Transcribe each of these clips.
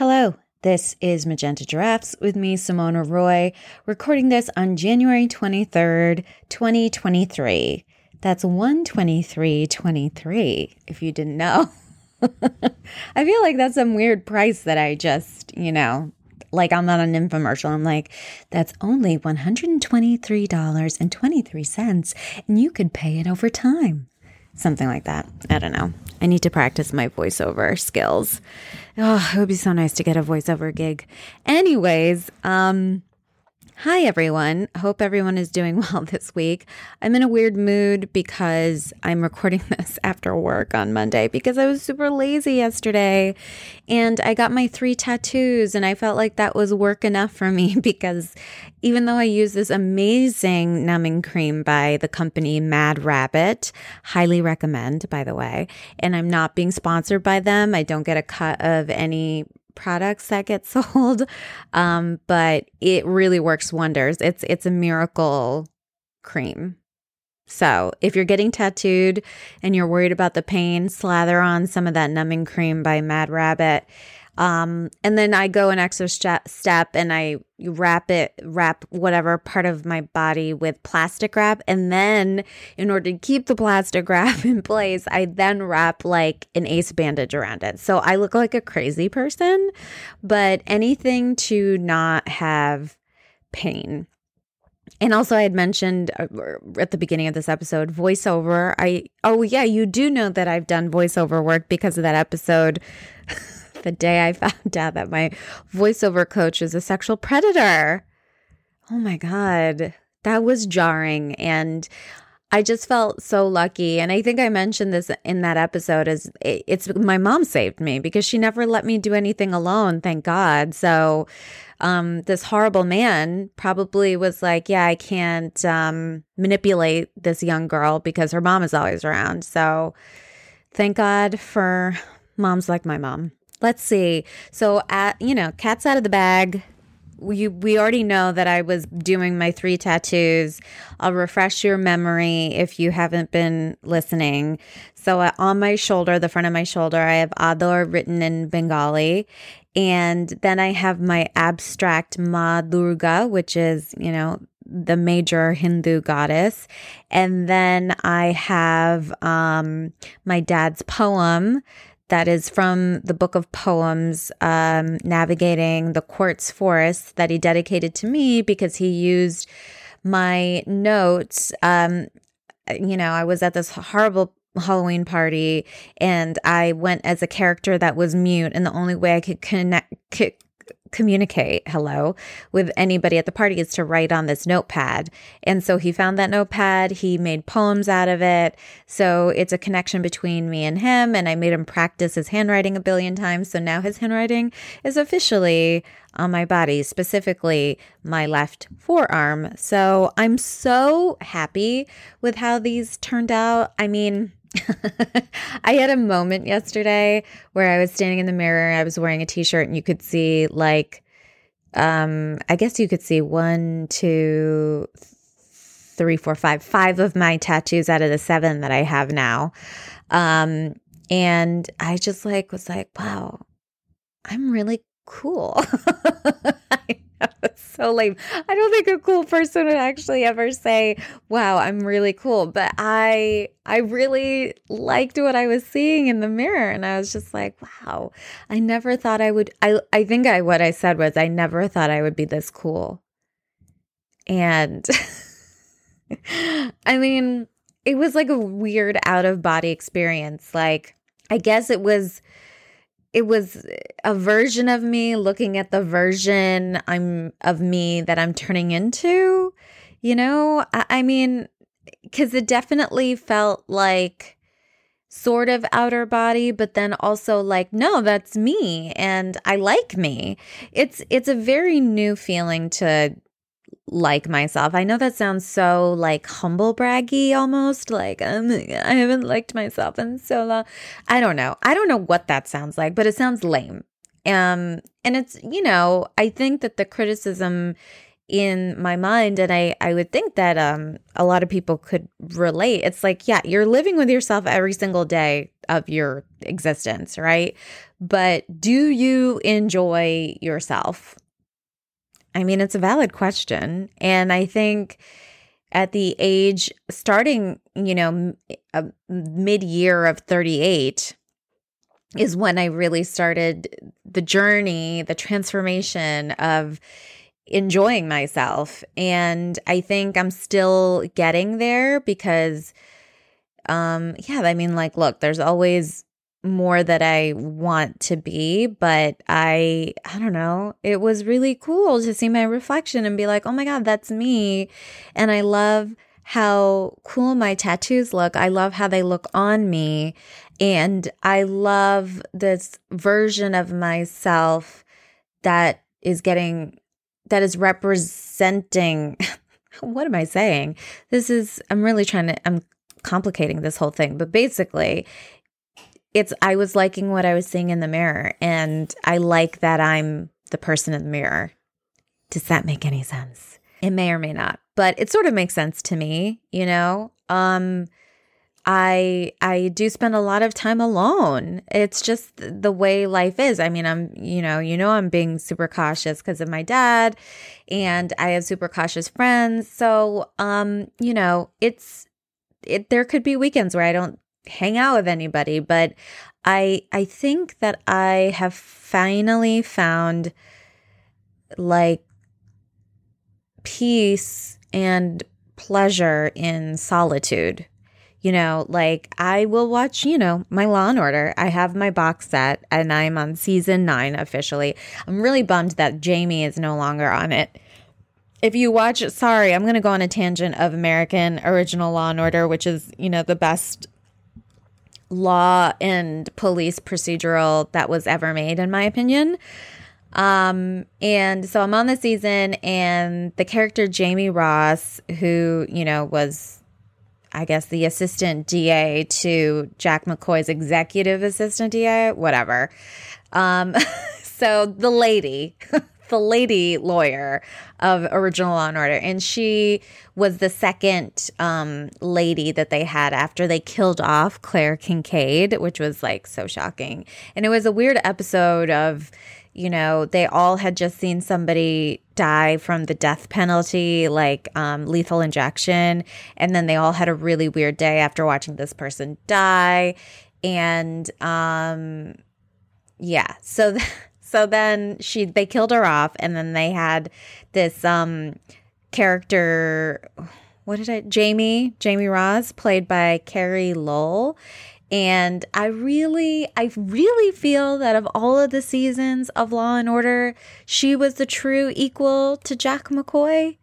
Hello, this is Magenta Giraffes with me, Simona Roy, recording this on January 23rd, 2023. That's 123.23, if you didn't know. I feel like that's some weird price that I just, you know, like I'm not an infomercial. I'm like, that's only $123.23, and you could pay it over time. Something like that. I don't know. I need to practice my voiceover skills. Oh, it would be so nice to get a voiceover gig. Anyways, um, Hi, everyone. Hope everyone is doing well this week. I'm in a weird mood because I'm recording this after work on Monday because I was super lazy yesterday and I got my three tattoos and I felt like that was work enough for me because even though I use this amazing numbing cream by the company Mad Rabbit, highly recommend, by the way, and I'm not being sponsored by them, I don't get a cut of any products that get sold, um, but it really works wonders. It's it's a miracle cream. So if you're getting tattooed and you're worried about the pain, slather on some of that numbing cream by Mad Rabbit. Um, and then I go an extra step and I wrap it, wrap whatever part of my body with plastic wrap. And then, in order to keep the plastic wrap in place, I then wrap like an ace bandage around it. So I look like a crazy person, but anything to not have pain. And also, I had mentioned uh, at the beginning of this episode voiceover. I, oh, yeah, you do know that I've done voiceover work because of that episode the day I found out that my voiceover coach is a sexual predator. Oh my God, that was jarring. And I just felt so lucky. And I think I mentioned this in that episode is it's my mom saved me because she never let me do anything alone, thank God. So um, this horrible man probably was like, yeah, I can't um, manipulate this young girl because her mom is always around. So thank God for moms like my mom. Let's see. So, at you know, cat's out of the bag. We we already know that I was doing my three tattoos. I'll refresh your memory if you haven't been listening. So, uh, on my shoulder, the front of my shoulder, I have Ador written in Bengali, and then I have my abstract Ma Durga, which is you know the major Hindu goddess. And then I have um, my dad's poem that is from the book of poems, um, Navigating the Quartz Forest, that he dedicated to me because he used my notes. Um, you know, I was at this horrible Halloween party and I went as a character that was mute, and the only way I could connect. Could, communicate hello with anybody at the party is to write on this notepad. And so he found that notepad, he made poems out of it. So it's a connection between me and him and I made him practice his handwriting a billion times. So now his handwriting is officially on my body, specifically my left forearm. So I'm so happy with how these turned out. I mean, I had a moment yesterday where I was standing in the mirror. I was wearing a t-shirt, and you could see like, um, I guess you could see one, two, three, four, five, five of my tattoos out of the seven that I have now. Um, and I just like was like, wow, I'm really cool. I it's so lame. I don't think a cool person would actually ever say, "Wow, I'm really cool." But I I really liked what I was seeing in the mirror and I was just like, "Wow. I never thought I would I I think I what I said was I never thought I would be this cool." And I mean, it was like a weird out of body experience. Like I guess it was it was a version of me looking at the version I'm of me that I'm turning into. You know, I, I mean, because it definitely felt like sort of outer body but then also like no that's me and i like me it's it's a very new feeling to like myself. I know that sounds so like humble braggy almost, like um, I haven't liked myself in so long. I don't know. I don't know what that sounds like, but it sounds lame. Um and it's, you know, I think that the criticism in my mind and I I would think that um a lot of people could relate. It's like, yeah, you're living with yourself every single day of your existence, right? But do you enjoy yourself? I mean, it's a valid question. And I think at the age starting, you know, mid year of 38 is when I really started the journey, the transformation of enjoying myself. And I think I'm still getting there because, um, yeah, I mean, like, look, there's always more that I want to be, but I I don't know. It was really cool to see my reflection and be like, "Oh my god, that's me." And I love how cool my tattoos look. I love how they look on me, and I love this version of myself that is getting that is representing what am I saying? This is I'm really trying to I'm complicating this whole thing, but basically it's I was liking what I was seeing in the mirror and I like that I'm the person in the mirror. Does that make any sense? It may or may not, but it sort of makes sense to me, you know? Um I I do spend a lot of time alone. It's just the way life is. I mean, I'm, you know, you know I'm being super cautious because of my dad and I have super cautious friends. So, um, you know, it's it there could be weekends where I don't hang out with anybody, but I I think that I have finally found like peace and pleasure in solitude. You know, like I will watch, you know, my Law and Order. I have my box set and I'm on season nine officially. I'm really bummed that Jamie is no longer on it. If you watch, sorry, I'm going to go on a tangent of American Original Law and Order, which is, you know, the best law and police procedural that was ever made, in my opinion. Um, and so I'm on the season, and the character Jamie Ross, who, you know, was, I guess, the assistant DA to Jack McCoy's executive assistant DA, whatever. Um, so the lady, the lady lawyer of Original Law and Order, and she was the second um, lady that they had after they killed off Claire Kincaid, which was like so shocking. And it was a weird episode of, you know, they all had just seen somebody die from the death penalty, like um, lethal injection, and then they all had a really weird day after watching this person die, and um, yeah, so. Th- so then she they killed her off and then they had this um character what did I Jamie Jamie Ross played by Carey Lowell. And I really I really feel that of all of the seasons of Law and Order she was the true equal to Jack McCoy.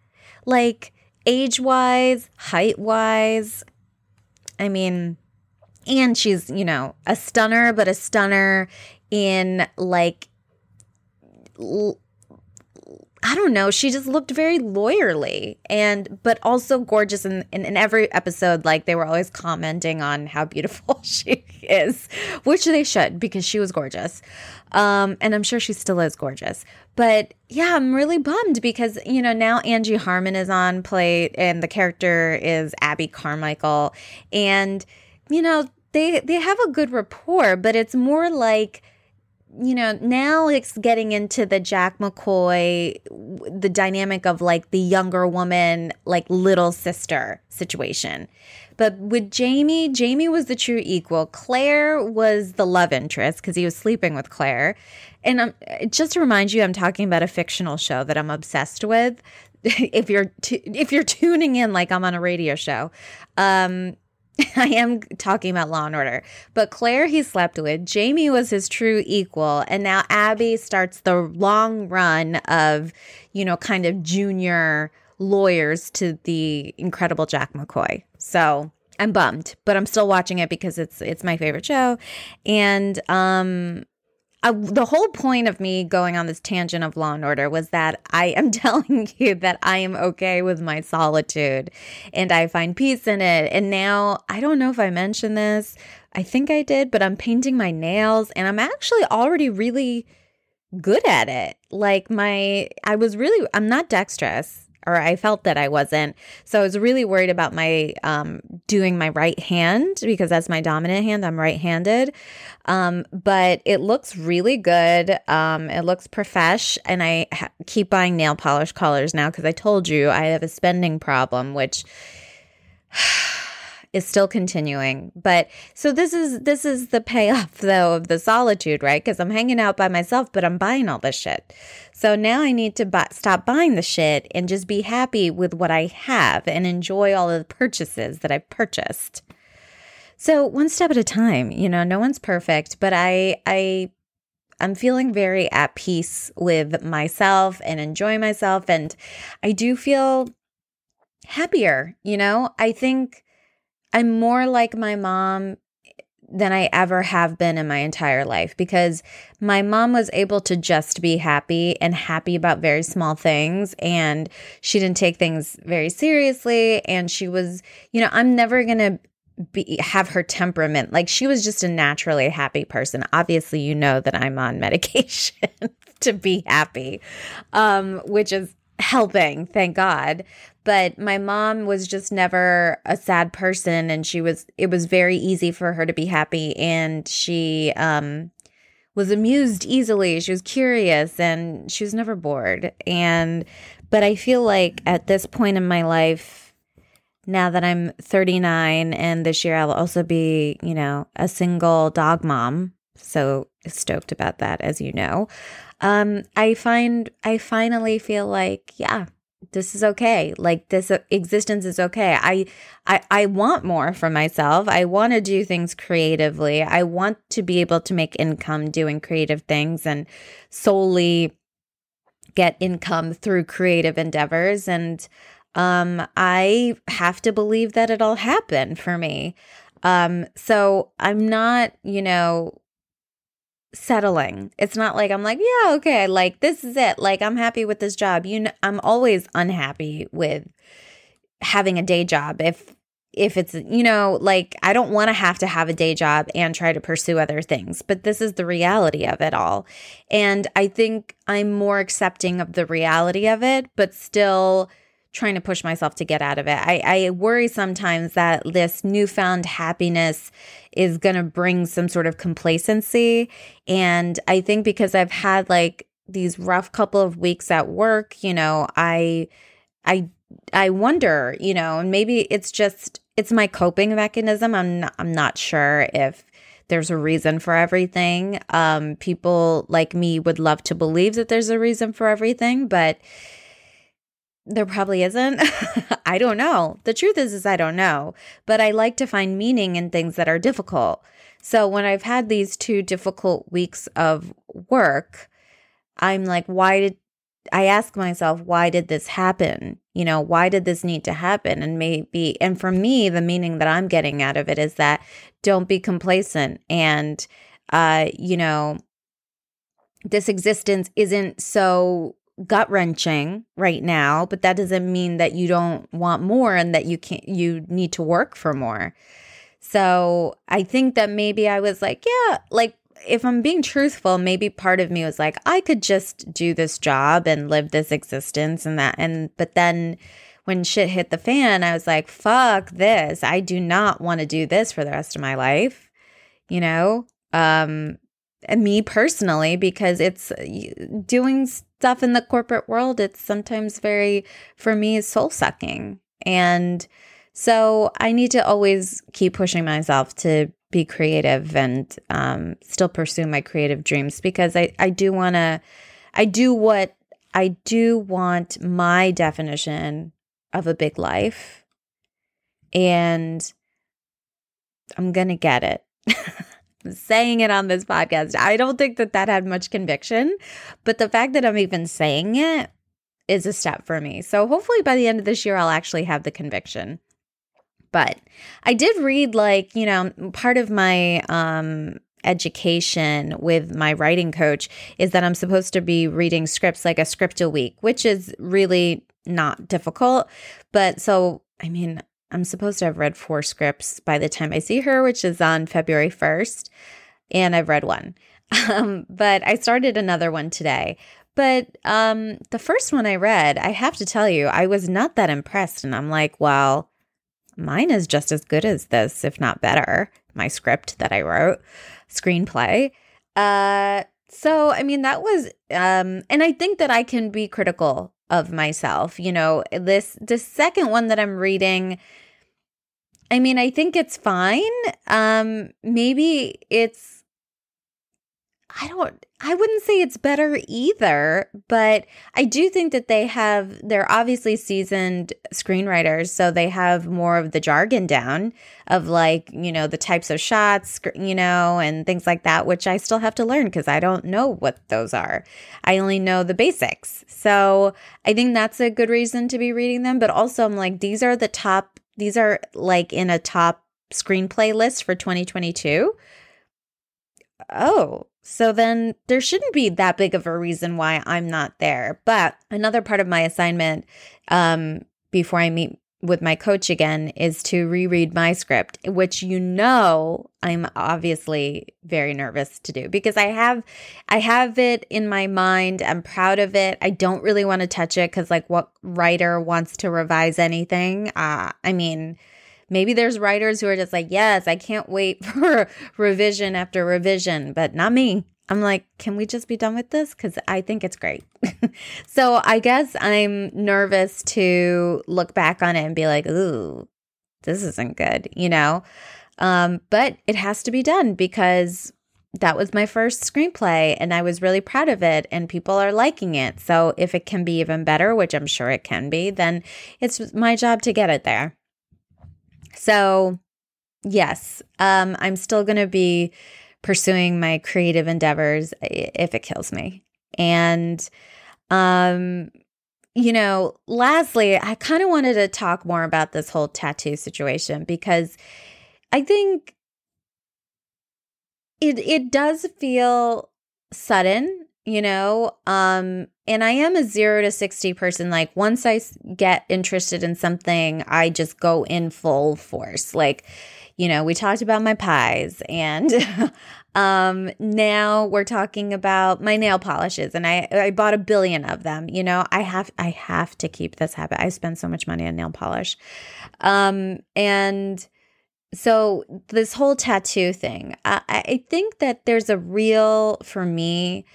Like age-wise height-wise I mean and she's you know a stunner but a stunner in like I don't know. She just looked very lawyerly and, but also gorgeous. In, in, in, every episode, like they were always commenting on how beautiful she is, which they should because she was gorgeous. Um, and I'm sure she still is gorgeous. But yeah, I'm really bummed because, you know, now Angie Harmon is on plate and the character is Abby Carmichael. And, you know, they, they have a good rapport, but it's more like, you know, now it's getting into the Jack McCoy, the dynamic of like the younger woman, like little sister situation. But with Jamie, Jamie was the true equal. Claire was the love interest because he was sleeping with Claire. And just to remind you, I'm talking about a fictional show that I'm obsessed with. if you're t- if you're tuning in like I'm on a radio show, um, I am talking about Law and Order, but Claire he slept with. Jamie was his true equal, and now Abby starts the long run of, you know, kind of junior lawyers to the incredible Jack McCoy. So I'm bummed, but I'm still watching it because it's it's my favorite show, and um, the whole point of me going on this tangent of Law and Order was that I am telling you that I am okay with my solitude and I find peace in it. And now I don't know if I mentioned this. I think I did, but I'm painting my nails and I'm actually already really good at it. Like my, I was really, I'm not dexterous. Or I felt that I wasn't. So I was really worried about my um, doing my right hand because that's my dominant hand. I'm right handed. Um, but it looks really good. Um, it looks profesh. And I ha- keep buying nail polish colors now because I told you I have a spending problem, which is still continuing. But so this is this is the payoff though of the solitude, right? Because I'm hanging out by myself, but I'm buying all this shit. So now I need to buy, stop buying the shit and just be happy with what I have and enjoy all of the purchases that I've purchased. So one step at a time, you know, no one's perfect, but I I I'm feeling very at peace with myself and enjoy myself and I do feel happier, you know? I think I'm more like my mom than I ever have been in my entire life because my mom was able to just be happy and happy about very small things. And she didn't take things very seriously. And she was, you know, I'm never going to be have her temperament. Like she was just a naturally happy person. Obviously, you know that I'm on medication to be happy. Um, which is helping, thank God. But my mom was just never a sad person and she was it was very easy for her to be happy and she um was amused easily. She was curious and she was never bored. And but I feel like at this point in my life now that I'm 39 and this year I'll also be, you know, a single dog mom. So stoked about that as you know. Um I find I finally feel like yeah, this is okay. Like this existence is okay. I, I i want more for myself. I want to do things creatively. I want to be able to make income doing creative things and solely get income through creative endeavors. And um i have to believe that it'll happen for me. Um so i'm not you know settling. It's not like I'm like, yeah, okay, like this is it. Like I'm happy with this job. You know, I'm always unhappy with having a day job if if it's you know like i don't want to have to have a day job and try to pursue other things but this is the reality of it all and i think i'm more accepting of the reality of it but still trying to push myself to get out of it. I, I worry sometimes that this newfound happiness is going to bring some sort of complacency. And I think because I've had like these rough couple of weeks at work, you know, I, I, I wonder, you know, and maybe it's just, it's my coping mechanism. I'm not, I'm not sure if there's a reason for everything. Um, people like me would love to believe that there's a reason for everything, but there probably isn't. I don't know. The truth is is I don't know, but I like to find meaning in things that are difficult. So when I've had these two difficult weeks of work, I'm like why did I ask myself why did this happen? You know, why did this need to happen? And maybe and for me the meaning that I'm getting out of it is that don't be complacent and uh you know this existence isn't so gut wrenching right now, but that doesn't mean that you don't want more and that you can't, you need to work for more. So I think that maybe I was like, yeah, like if I'm being truthful, maybe part of me was like, I could just do this job and live this existence and that. And, but then when shit hit the fan, I was like, fuck this. I do not want to do this for the rest of my life, you know? Um, and me personally, because it's doing stuff in the corporate world, it's sometimes very, for me, soul sucking. And so I need to always keep pushing myself to be creative and um, still pursue my creative dreams because I, I do want to, I do what, I do want my definition of a big life. And I'm going to get it. saying it on this podcast. I don't think that that had much conviction, but the fact that I'm even saying it is a step for me. So hopefully by the end of this year, I'll actually have the conviction. But I did read, like, you know, part of my, um, education with my writing coach is that I'm supposed to be reading scripts like a script a week, which is really not difficult. But so, I mean, I'm supposed to have read four scripts by the time I see her, which is on February 1st. And I've read one. Um, but I started another one today. but um, the first one I read, I have to tell you, I was not that impressed. And I'm like, well, mine is just as good as this, if not better. My script that I wrote, screenplay. Uh, so, I mean, that was, um, and I think that I can be critical of myself. You know, this, the second one that I'm reading, I mean, I think it's fine. Um, maybe it's, I don't I wouldn't say it's better either, but I do think that they have they're obviously seasoned screenwriters, so they have more of the jargon down of like, you know, the types of shots, you know, and things like that, which I still have to learn because I don't know what those are. I only know the basics. So, I think that's a good reason to be reading them, but also I'm like these are the top these are like in a top screenplay list for 2022. Oh, so then there shouldn't be that big of a reason why I'm not there. But another part of my assignment um, before I meet with my coach again is to reread my script, which you know I'm obviously very nervous to do because I have I have it in my mind. I'm proud of it. I don't really want to touch it cuz like what writer wants to revise anything? Uh I mean, Maybe there's writers who are just like, yes, I can't wait for revision after revision, but not me. I'm like, can we just be done with this? Because I think it's great. so I guess I'm nervous to look back on it and be like, ooh, this isn't good, you know? Um, but it has to be done because that was my first screenplay and I was really proud of it and people are liking it. So if it can be even better, which I'm sure it can be, then it's my job to get it there. So, yes, um, I'm still going to be pursuing my creative endeavors if it kills me. And, um, you know, lastly, I kind of wanted to talk more about this whole tattoo situation because I think it it does feel sudden you know um and i am a 0 to 60 person like once i get interested in something i just go in full force like you know we talked about my pies and um now we're talking about my nail polishes and i i bought a billion of them you know i have i have to keep this habit. I spend so much money on nail polish. Um and so this whole tattoo thing I, I think that there's a real for me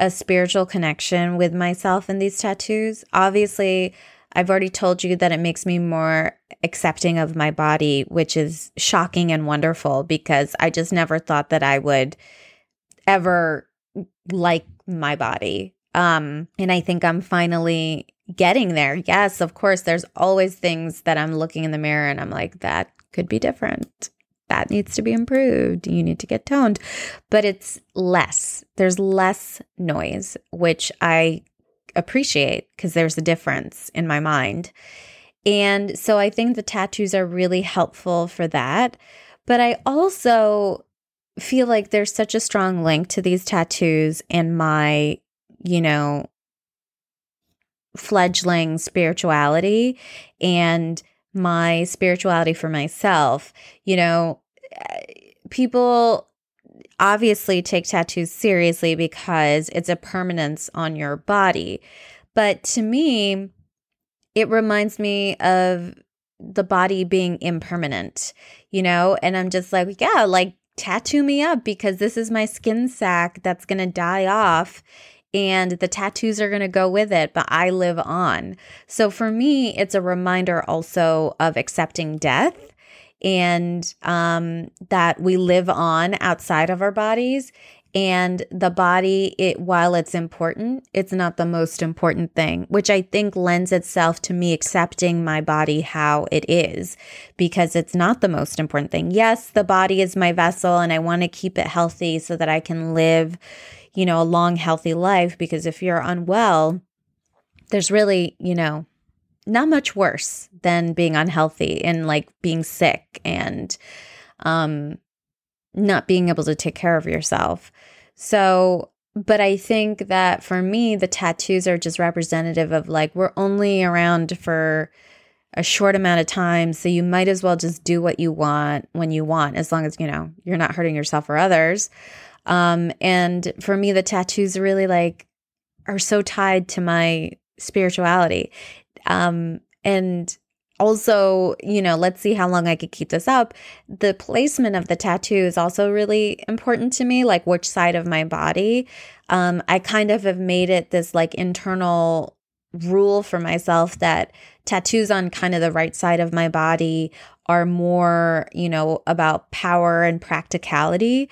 a spiritual connection with myself in these tattoos. Obviously, I've already told you that it makes me more accepting of my body, which is shocking and wonderful because I just never thought that I would ever like my body. Um, and I think I'm finally getting there. Yes, of course, there's always things that I'm looking in the mirror and I'm like, that could be different that needs to be improved. You need to get toned. But it's less. There's less noise, which I appreciate because there's a difference in my mind. And so I think the tattoos are really helpful for that. But I also feel like there's such a strong link to these tattoos and my, you know, fledgling spirituality and my spirituality for myself. You know, people obviously take tattoos seriously because it's a permanence on your body. But to me, it reminds me of the body being impermanent, you know? And I'm just like, yeah, like tattoo me up because this is my skin sac that's going to die off and the tattoos are going to go with it, but I live on. So for me, it's a reminder also of accepting death and um, that we live on outside of our bodies. And the body, it while it's important, it's not the most important thing, which I think lends itself to me accepting my body how it is, because it's not the most important thing. Yes, the body is my vessel, and I want to keep it healthy so that I can live, you know, a long, healthy life. Because if you're unwell, there's really, you know, not much worse than being unhealthy and like being sick and um not being able to take care of yourself. So, but I think that for me the tattoos are just representative of like we're only around for a short amount of time, so you might as well just do what you want when you want as long as, you know, you're not hurting yourself or others. Um and for me the tattoos really like are so tied to my spirituality. Um, and also, you know, let's see how long I could keep this up. The placement of the tattoo is also really important to me, like which side of my body. Um, I kind of have made it this like internal rule for myself that tattoos on kind of the right side of my body are more, you know, about power and practicality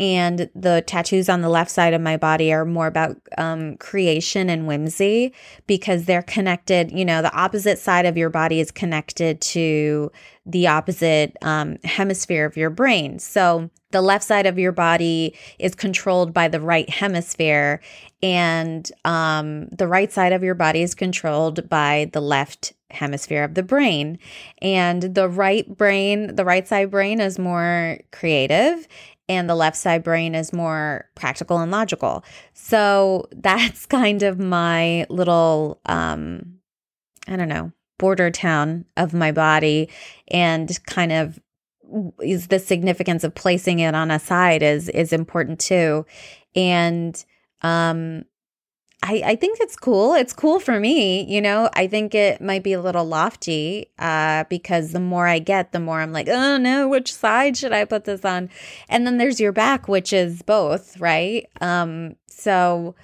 and the tattoos on the left side of my body are more about um, creation and whimsy because they're connected you know the opposite side of your body is connected to the opposite um, hemisphere of your brain so the left side of your body is controlled by the right hemisphere and um, the right side of your body is controlled by the left hemisphere of the brain. And the right brain, the right side brain is more creative and the left side brain is more practical and logical. So that's kind of my little, um, I don't know, border town of my body and kind of is the significance of placing it on a side is is important too and um I, I think it's cool. It's cool for me. You know, I think it might be a little lofty uh, because the more I get, the more I'm like, oh no, which side should I put this on? And then there's your back, which is both, right? Um, so,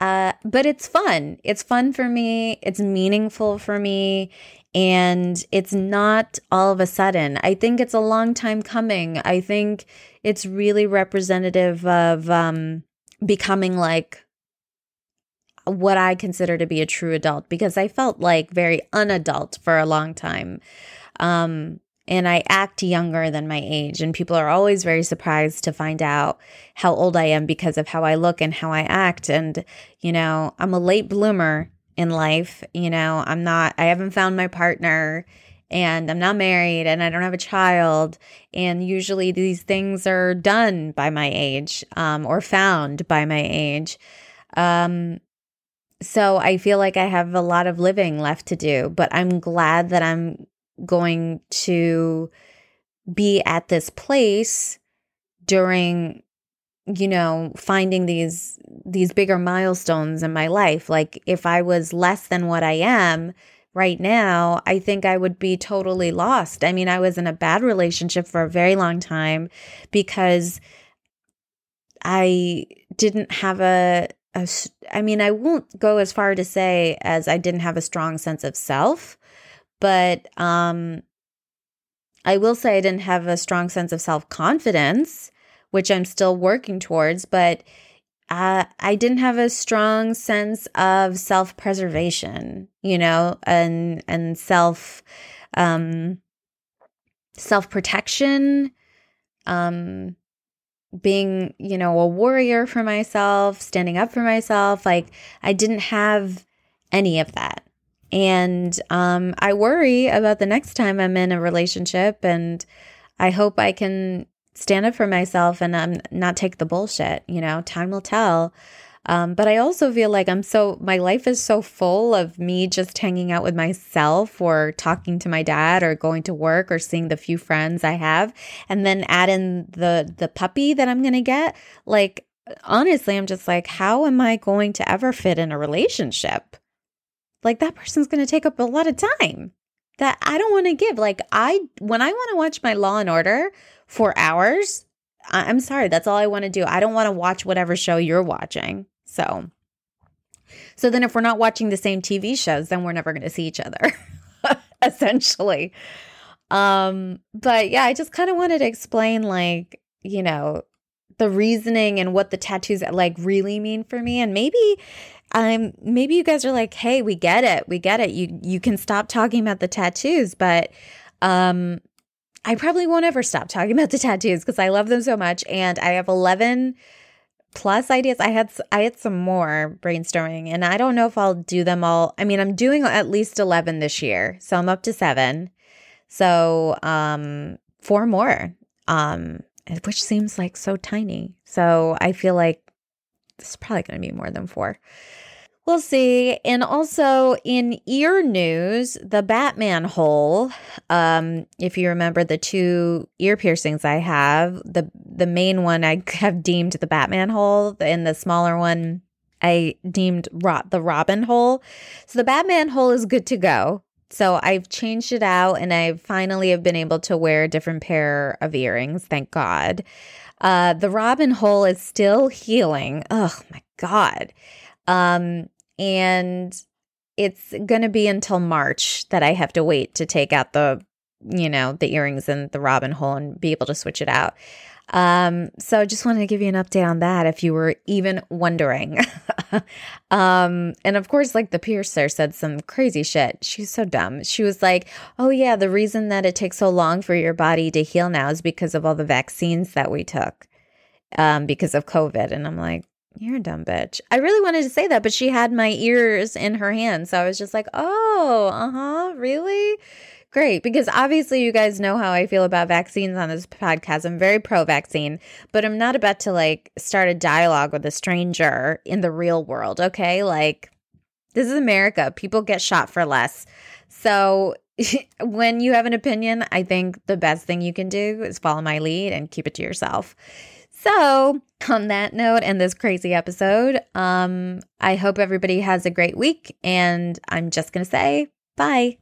uh, but it's fun. It's fun for me. It's meaningful for me. And it's not all of a sudden. I think it's a long time coming. I think it's really representative of um, becoming like what I consider to be a true adult because I felt like very unadult for a long time. Um, and I act younger than my age. And people are always very surprised to find out how old I am because of how I look and how I act. And, you know, I'm a late bloomer in life. You know, I'm not, I haven't found my partner and I'm not married and I don't have a child. And usually these things are done by my age um, or found by my age. Um, so I feel like I have a lot of living left to do, but I'm glad that I'm going to be at this place during you know finding these these bigger milestones in my life. Like if i was less than what i am right now i think i would be totally lost. I mean i was in a bad relationship for a very long time because i didn't have a a, I mean, I won't go as far to say as I didn't have a strong sense of self, but um, I will say I didn't have a strong sense of self confidence, which I'm still working towards, but uh, I didn't have a strong sense of self preservation, you know, and and self um, self protection. Um, being, you know, a warrior for myself, standing up for myself. Like I didn't have any of that. And um, I worry about the next time I'm in a relationship, and I hope I can stand up for myself and um, not take the bullshit. You know, time will tell. Um, but I also feel like I'm so, my life is so full of me just hanging out with myself or talking to my dad or going to work or seeing the few friends I have. And then add in the, the puppy that I'm going to get. Like, honestly, I'm just like, how am I going to ever fit in a relationship? Like, that person's going to take up a lot of time that I don't want to give. Like, I, when I want to watch my Law and Order for hours, I'm sorry, that's all I want to do. I don't want to watch whatever show you're watching. So, so then if we're not watching the same TV shows, then we're never going to see each other, essentially. Um, but yeah, I just kind of wanted to explain, like, you know, the reasoning and what the tattoos like really mean for me. And maybe um maybe you guys are like, hey, we get it. We get it. You you can stop talking about the tattoos, but um I probably won't ever stop talking about the tattoos because I love them so much. And I have 11 plus ideas. I had I had some more brainstorming and I don't know if I'll do them all. I mean, I'm doing at least 11 this year. So I'm up to 7. So, um four more. Um which seems like so tiny. So I feel like this is probably going to be more than 4. We'll see. And also in ear news, the Batman hole. Um, if you remember the two ear piercings I have, the the main one I have deemed the Batman hole, and the smaller one I deemed rot the Robin hole. So the Batman hole is good to go. So I've changed it out and I finally have been able to wear a different pair of earrings, thank God. Uh, the Robin hole is still healing. Oh my God. Um, and it's going to be until March that I have to wait to take out the, you know, the earrings and the Robin hole and be able to switch it out. Um, so I just wanted to give you an update on that if you were even wondering. um, and of course, like the piercer said some crazy shit. She's so dumb. She was like, Oh, yeah, the reason that it takes so long for your body to heal now is because of all the vaccines that we took um, because of COVID. And I'm like, You're a dumb bitch. I really wanted to say that, but she had my ears in her hand. So I was just like, Oh, uh huh, really? Great, because obviously you guys know how I feel about vaccines on this podcast. I'm very pro vaccine, but I'm not about to like start a dialogue with a stranger in the real world, okay? Like, this is America. People get shot for less. So, when you have an opinion, I think the best thing you can do is follow my lead and keep it to yourself. So, on that note and this crazy episode, um, I hope everybody has a great week. And I'm just going to say bye.